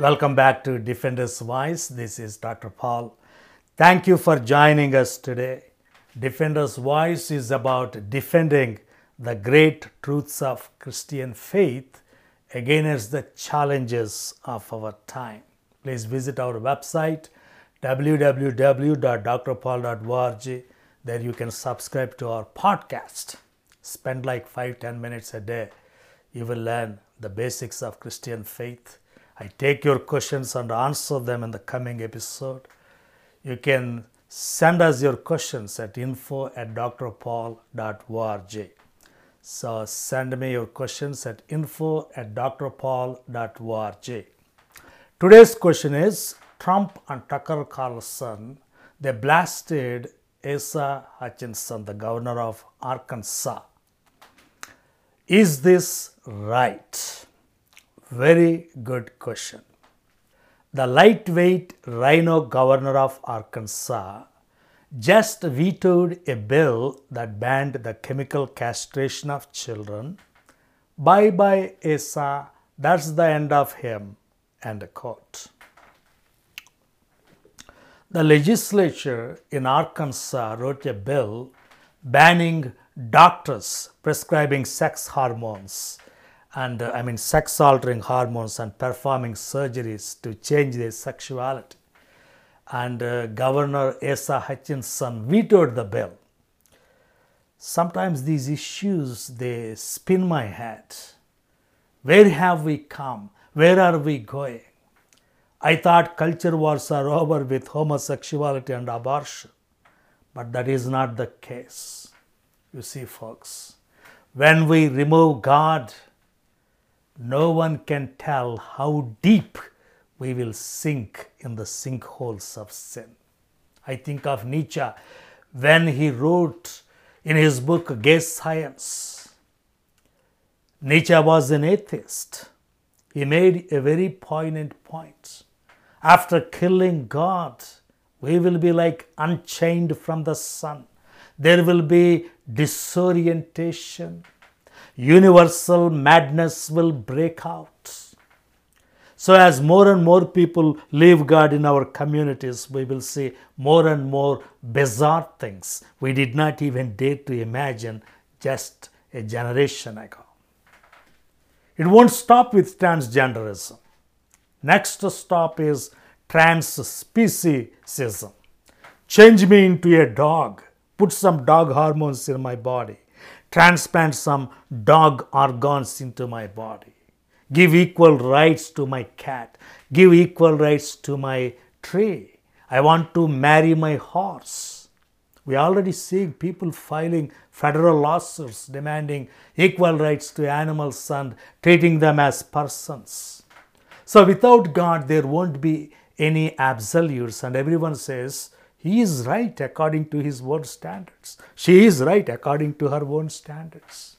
Welcome back to Defender's Voice. This is Dr. Paul. Thank you for joining us today. Defender's Voice is about defending the great truths of Christian faith against the challenges of our time. Please visit our website www.drpaul.org. There you can subscribe to our podcast. Spend like 5 10 minutes a day. You will learn the basics of Christian faith I take your questions and answer them in the coming episode. You can send us your questions at info at drpaul.org. So send me your questions at info at drpaul.org. Today's question is Trump and Tucker Carlson, they blasted Asa Hutchinson, the governor of Arkansas. Is this right? Very good question. The lightweight RINO governor of Arkansas just vetoed a bill that banned the chemical castration of children. Bye bye, Asa. That's the end of him. And End quote. The legislature in Arkansas wrote a bill banning doctors prescribing sex hormones and uh, I mean sex altering hormones and performing surgeries to change their sexuality. And uh, Governor Asa Hutchinson vetoed the bill. Sometimes these issues they spin my head. Where have we come? Where are we going? I thought culture wars are over with homosexuality and abortion, but that is not the case. You see, folks, when we remove God no one can tell how deep we will sink in the sinkholes of sin. I think of Nietzsche when he wrote in his book Gay Science. Nietzsche was an atheist. He made a very poignant point. After killing God, we will be like unchained from the sun. There will be disorientation, universal madness will break out. So, as more and more people leave God in our communities, we will see more and more bizarre things we did not even dare to imagine just a generation ago. It won't stop with transgenderism. Next stop is transspeciesism. Change me into a dog, put some dog hormones in my body transplant some dog organs into my body, give equal rights to my cat, give equal rights to my tree. I want to marry my horse. We are already seeing people filing federal lawsuits demanding equal rights to animals and treating them as persons. So, without God, there won't be any absolutes, and everyone says he is right according to his own standards. She is right according to her own standards.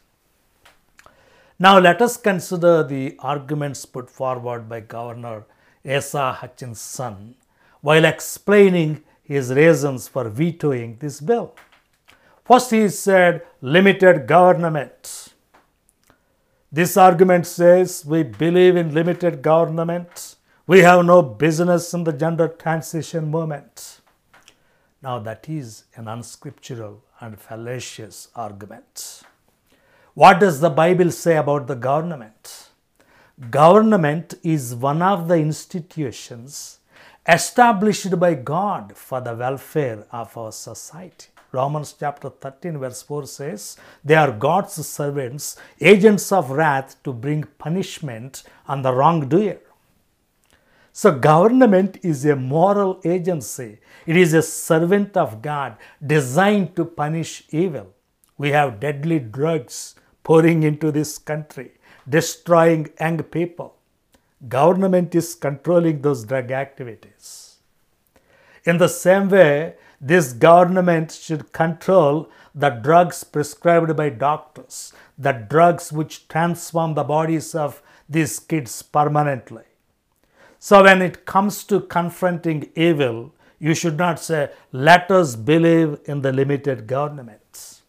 Now let us consider the arguments put forward by Governor Asa Hutchinson while explaining his reasons for vetoing this bill. First, he said limited government. This argument says we believe in limited government. We have no business in the gender transition movement. Now, that is an unscriptural and fallacious argument. What does the Bible say about the government? Government is one of the institutions established by God for the welfare of our society. Romans chapter 13, verse 4 says, They are God's servants, agents of wrath to bring punishment on the wrongdoer. So, government is a moral agency. It is a servant of God designed to punish evil. We have deadly drugs pouring into this country, destroying young people. Government is controlling those drug activities. In the same way, this government should control the drugs prescribed by doctors, the drugs which transform the bodies of these kids permanently. So, when it comes to confronting evil, you should not say, let us believe in the limited governments.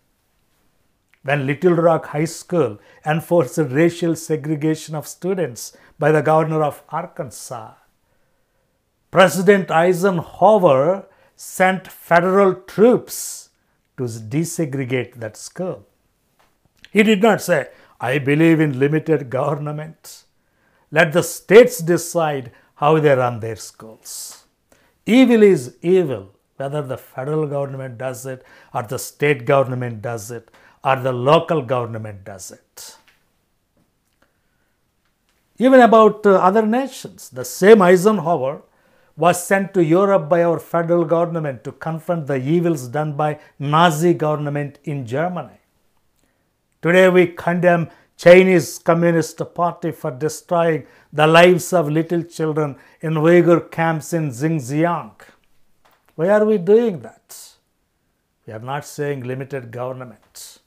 When Little Rock High School enforced racial segregation of students by the governor of Arkansas, President Eisenhower sent federal troops to desegregate that school. He did not say, I believe in limited government. Let the states decide how they run their schools. Evil is evil, whether the federal government does it, or the state government does it, or the local government does it. Even about uh, other nations, the same Eisenhower was sent to Europe by our federal government to confront the evils done by Nazi government in Germany. Today we condemn Chinese Communist Party for destroying the lives of little children in Uyghur camps in Xinjiang. Why are we doing that? We are not saying limited government.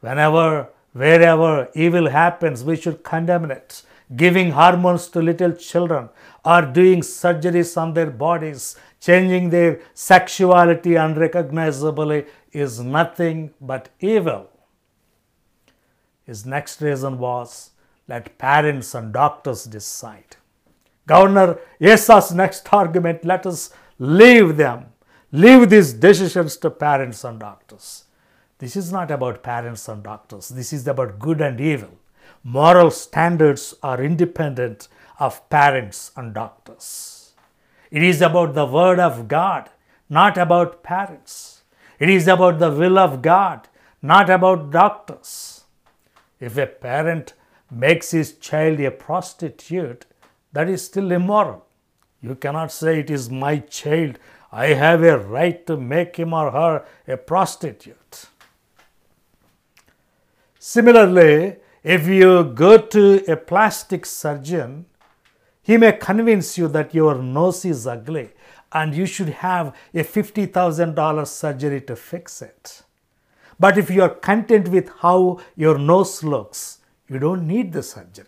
Whenever, wherever evil happens, we should condemn it. Giving hormones to little children or doing surgeries on their bodies, changing their sexuality unrecognizably is nothing but evil. His next reason was let parents and doctors decide. Governor Asa's next argument let us leave them, leave these decisions to parents and doctors. This is not about parents and doctors, this is about good and evil. Moral standards are independent of parents and doctors. It is about the Word of God, not about parents. It is about the will of God, not about doctors. If a parent makes his child a prostitute, that is still immoral. You cannot say it is my child. I have a right to make him or her a prostitute. Similarly, if you go to a plastic surgeon, he may convince you that your nose is ugly and you should have a $50,000 surgery to fix it. But if you are content with how your nose looks, you don't need the surgery.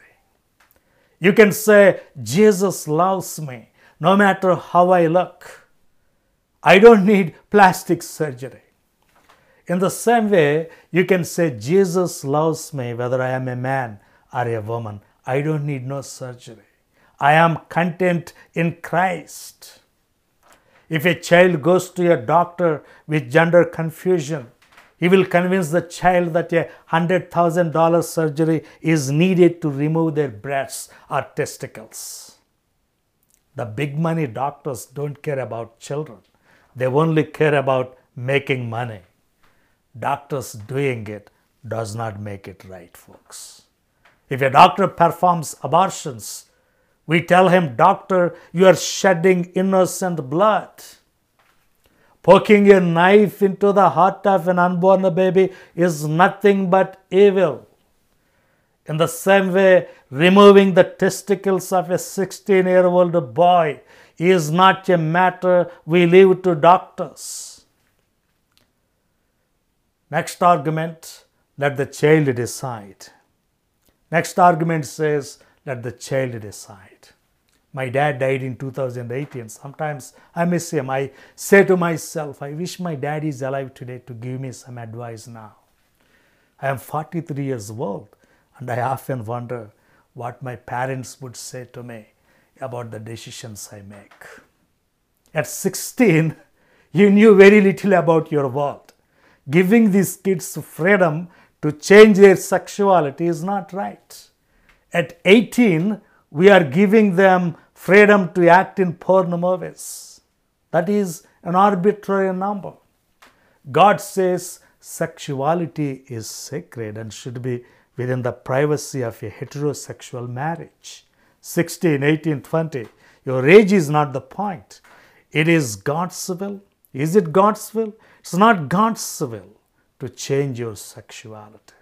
You can say, Jesus loves me no matter how I look. I don't need plastic surgery. In the same way, you can say, Jesus loves me whether I am a man or a woman. I don't need no surgery. I am content in Christ. If a child goes to a doctor with gender confusion, he will convince the child that a $100,000 surgery is needed to remove their breasts or testicles. The big money doctors don't care about children, they only care about making money. Doctors doing it does not make it right, folks. If a doctor performs abortions, we tell him, Doctor, you are shedding innocent blood. Poking a knife into the heart of an unborn baby is nothing but evil. In the same way, removing the testicles of a 16 year old boy is not a matter we leave to doctors. Next argument let the child decide. Next argument says let the child decide. My dad died in 2018. Sometimes I miss him. I say to myself, I wish my dad is alive today to give me some advice now. I am 43 years old and I often wonder what my parents would say to me about the decisions I make. At 16, you knew very little about your world. Giving these kids freedom to change their sexuality is not right. At 18, we are giving them freedom to act in porn movies. That is an arbitrary number. God says sexuality is sacred and should be within the privacy of a heterosexual marriage. 16, 18, 20. Your age is not the point. It is God's will. Is it God's will? It's not God's will to change your sexuality.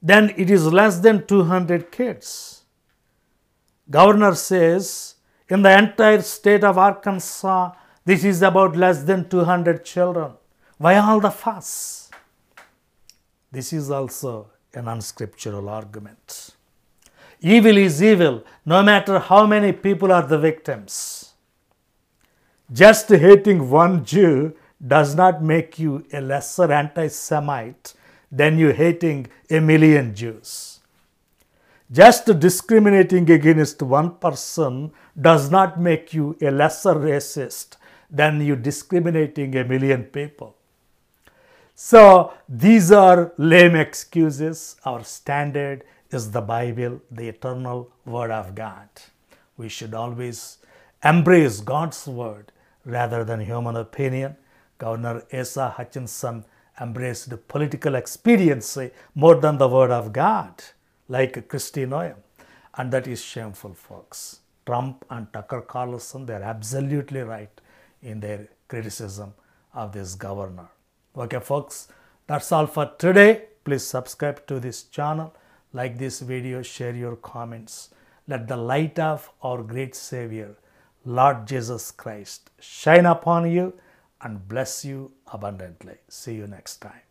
Then it is less than 200 kids Governor says in the entire state of Arkansas, this is about less than 200 children. Why all the fuss? This is also an unscriptural argument. Evil is evil, no matter how many people are the victims. Just hating one Jew does not make you a lesser anti Semite than you hating a million Jews. Just discriminating against one person does not make you a lesser racist than you discriminating a million people. So these are lame excuses. Our standard is the Bible, the eternal Word of God. We should always embrace God's Word rather than human opinion. Governor Asa Hutchinson embraced political expediency more than the Word of God, like Kristi Noem. And that is shameful, folks. Trump and Tucker Carlson, they're absolutely right in their criticism of this governor. Okay, folks, that's all for today. Please subscribe to this channel, like this video, share your comments. Let the light of our great Savior, Lord Jesus Christ, shine upon you and bless you abundantly. See you next time.